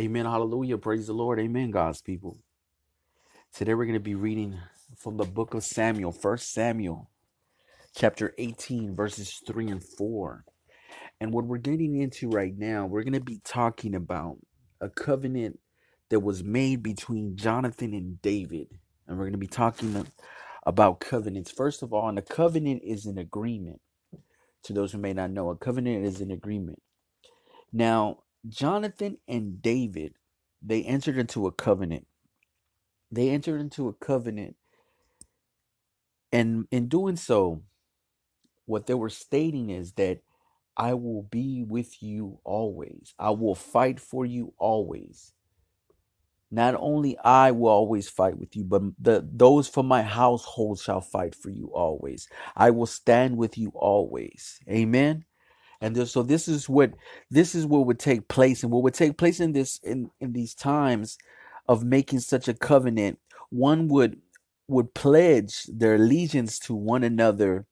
Amen. Hallelujah. Praise the Lord. Amen, God's people. Today we're going to be reading from the book of Samuel, First Samuel, chapter 18, verses 3 and 4. And what we're getting into right now, we're going to be talking about a covenant that was made between Jonathan and David. And we're going to be talking about covenants. First of all, and a covenant is an agreement. To those who may not know, a covenant is an agreement. Now, Jonathan and David, they entered into a covenant. They entered into a covenant, and in doing so, what they were stating is that I will be with you always. I will fight for you always. Not only I will always fight with you, but the those from my household shall fight for you always. I will stand with you always. Amen. And this, so this is what this is what would take place. And what would take place in this in in these times of making such a covenant one would would pledge their allegiance to one another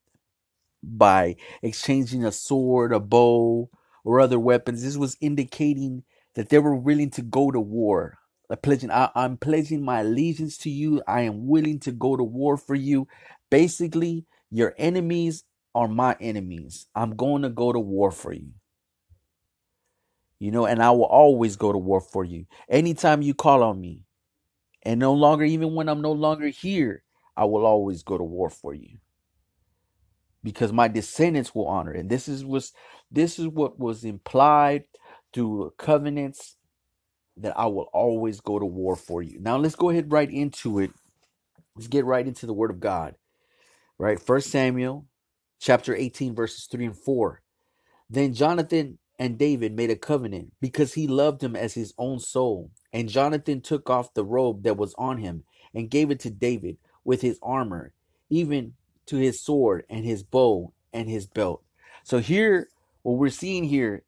by exchanging a sword a bow or other weapons. This was indicating that they were willing to go to war. A pledging I, i'm pledging my allegiance to you. I am willing to go to war for you. Basically your enemies are my enemies i'm going to go to war for you you know, and I will always go to war for you. Anytime you call on me, and no longer, even when I'm no longer here, I will always go to war for you because my descendants will honor. And this is was this is what was implied through covenants that I will always go to war for you. Now let's go ahead right into it. Let's get right into the word of God. Right? First Samuel chapter 18, verses 3 and 4. Then Jonathan and David made a covenant because he loved him as his own soul. And Jonathan took off the robe that was on him and gave it to David with his armor, even to his sword and his bow and his belt. So here, what we're seeing here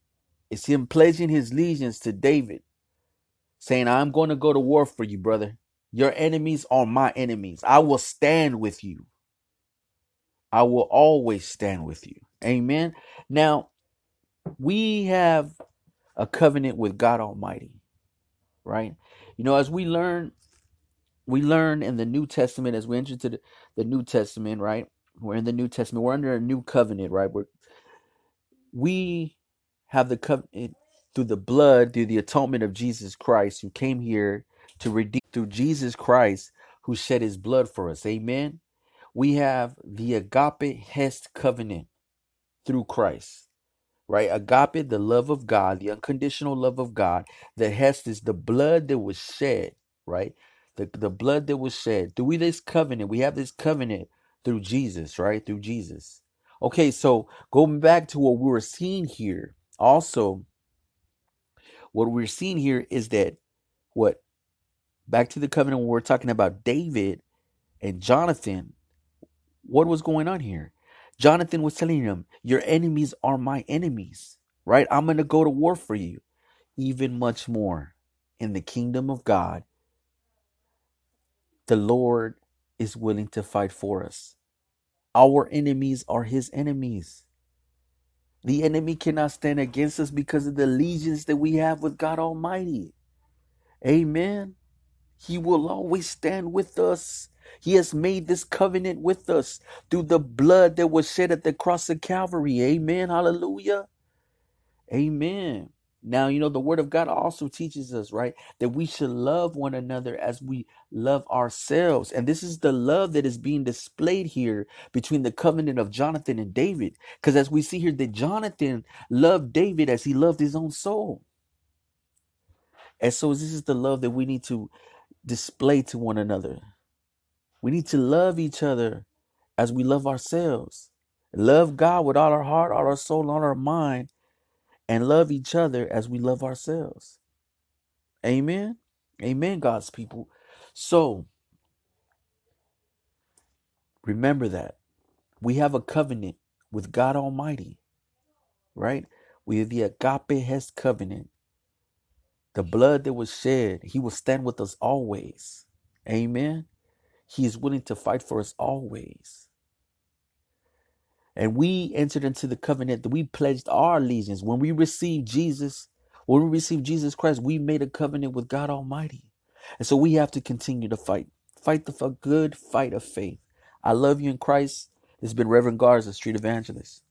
is him pledging his allegiance to David, saying, I'm going to go to war for you, brother. Your enemies are my enemies. I will stand with you. I will always stand with you. Amen. Now, we have a covenant with God Almighty, right? You know, as we learn, we learn in the New Testament, as we enter to the, the New Testament, right? We're in the New Testament, we're under a new covenant, right? We're, we have the covenant through the blood, through the atonement of Jesus Christ, who came here to redeem, through Jesus Christ, who shed his blood for us. Amen. We have the agape hest covenant through Christ right? Agape, the love of God, the unconditional love of God. The hest is the blood that was shed, right? The, the blood that was shed. Through this covenant, we have this covenant through Jesus, right? Through Jesus. Okay, so going back to what we were seeing here, also, what we're seeing here is that what back to the covenant when we're talking about David and Jonathan, what was going on here? Jonathan was telling him, Your enemies are my enemies, right? I'm going to go to war for you. Even much more in the kingdom of God, the Lord is willing to fight for us. Our enemies are his enemies. The enemy cannot stand against us because of the allegiance that we have with God Almighty. Amen. He will always stand with us. He has made this covenant with us through the blood that was shed at the cross of Calvary. Amen. Hallelujah. Amen. Now, you know, the word of God also teaches us, right, that we should love one another as we love ourselves. And this is the love that is being displayed here between the covenant of Jonathan and David. Because as we see here, that Jonathan loved David as he loved his own soul. And so, this is the love that we need to display to one another. We need to love each other as we love ourselves. Love God with all our heart, all our soul, all our mind, and love each other as we love ourselves. Amen. Amen, God's people. So remember that we have a covenant with God Almighty, right? We have the agape Hest covenant, the blood that was shed. He will stand with us always. Amen. He is willing to fight for us always. And we entered into the covenant that we pledged our allegiance. When we received Jesus, When we received Jesus Christ, we made a covenant with God Almighty. And so we have to continue to fight. Fight the good fight of faith. I love you in Christ. This has been Reverend Garza, Street Evangelist.